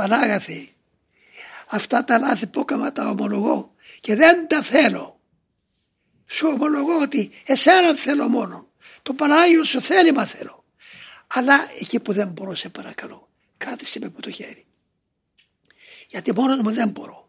Πανάγαθη, αυτά τα λάθη που έκανα τα ομολογώ και δεν τα θέλω. Σου ομολογώ ότι εσένα θέλω μόνο. Το Πανάγιο σου θέλημα θέλω. Αλλά εκεί που δεν μπορώ σε παρακαλώ, κράτησε με από το χέρι. Γιατί μόνο μου δεν μπορώ.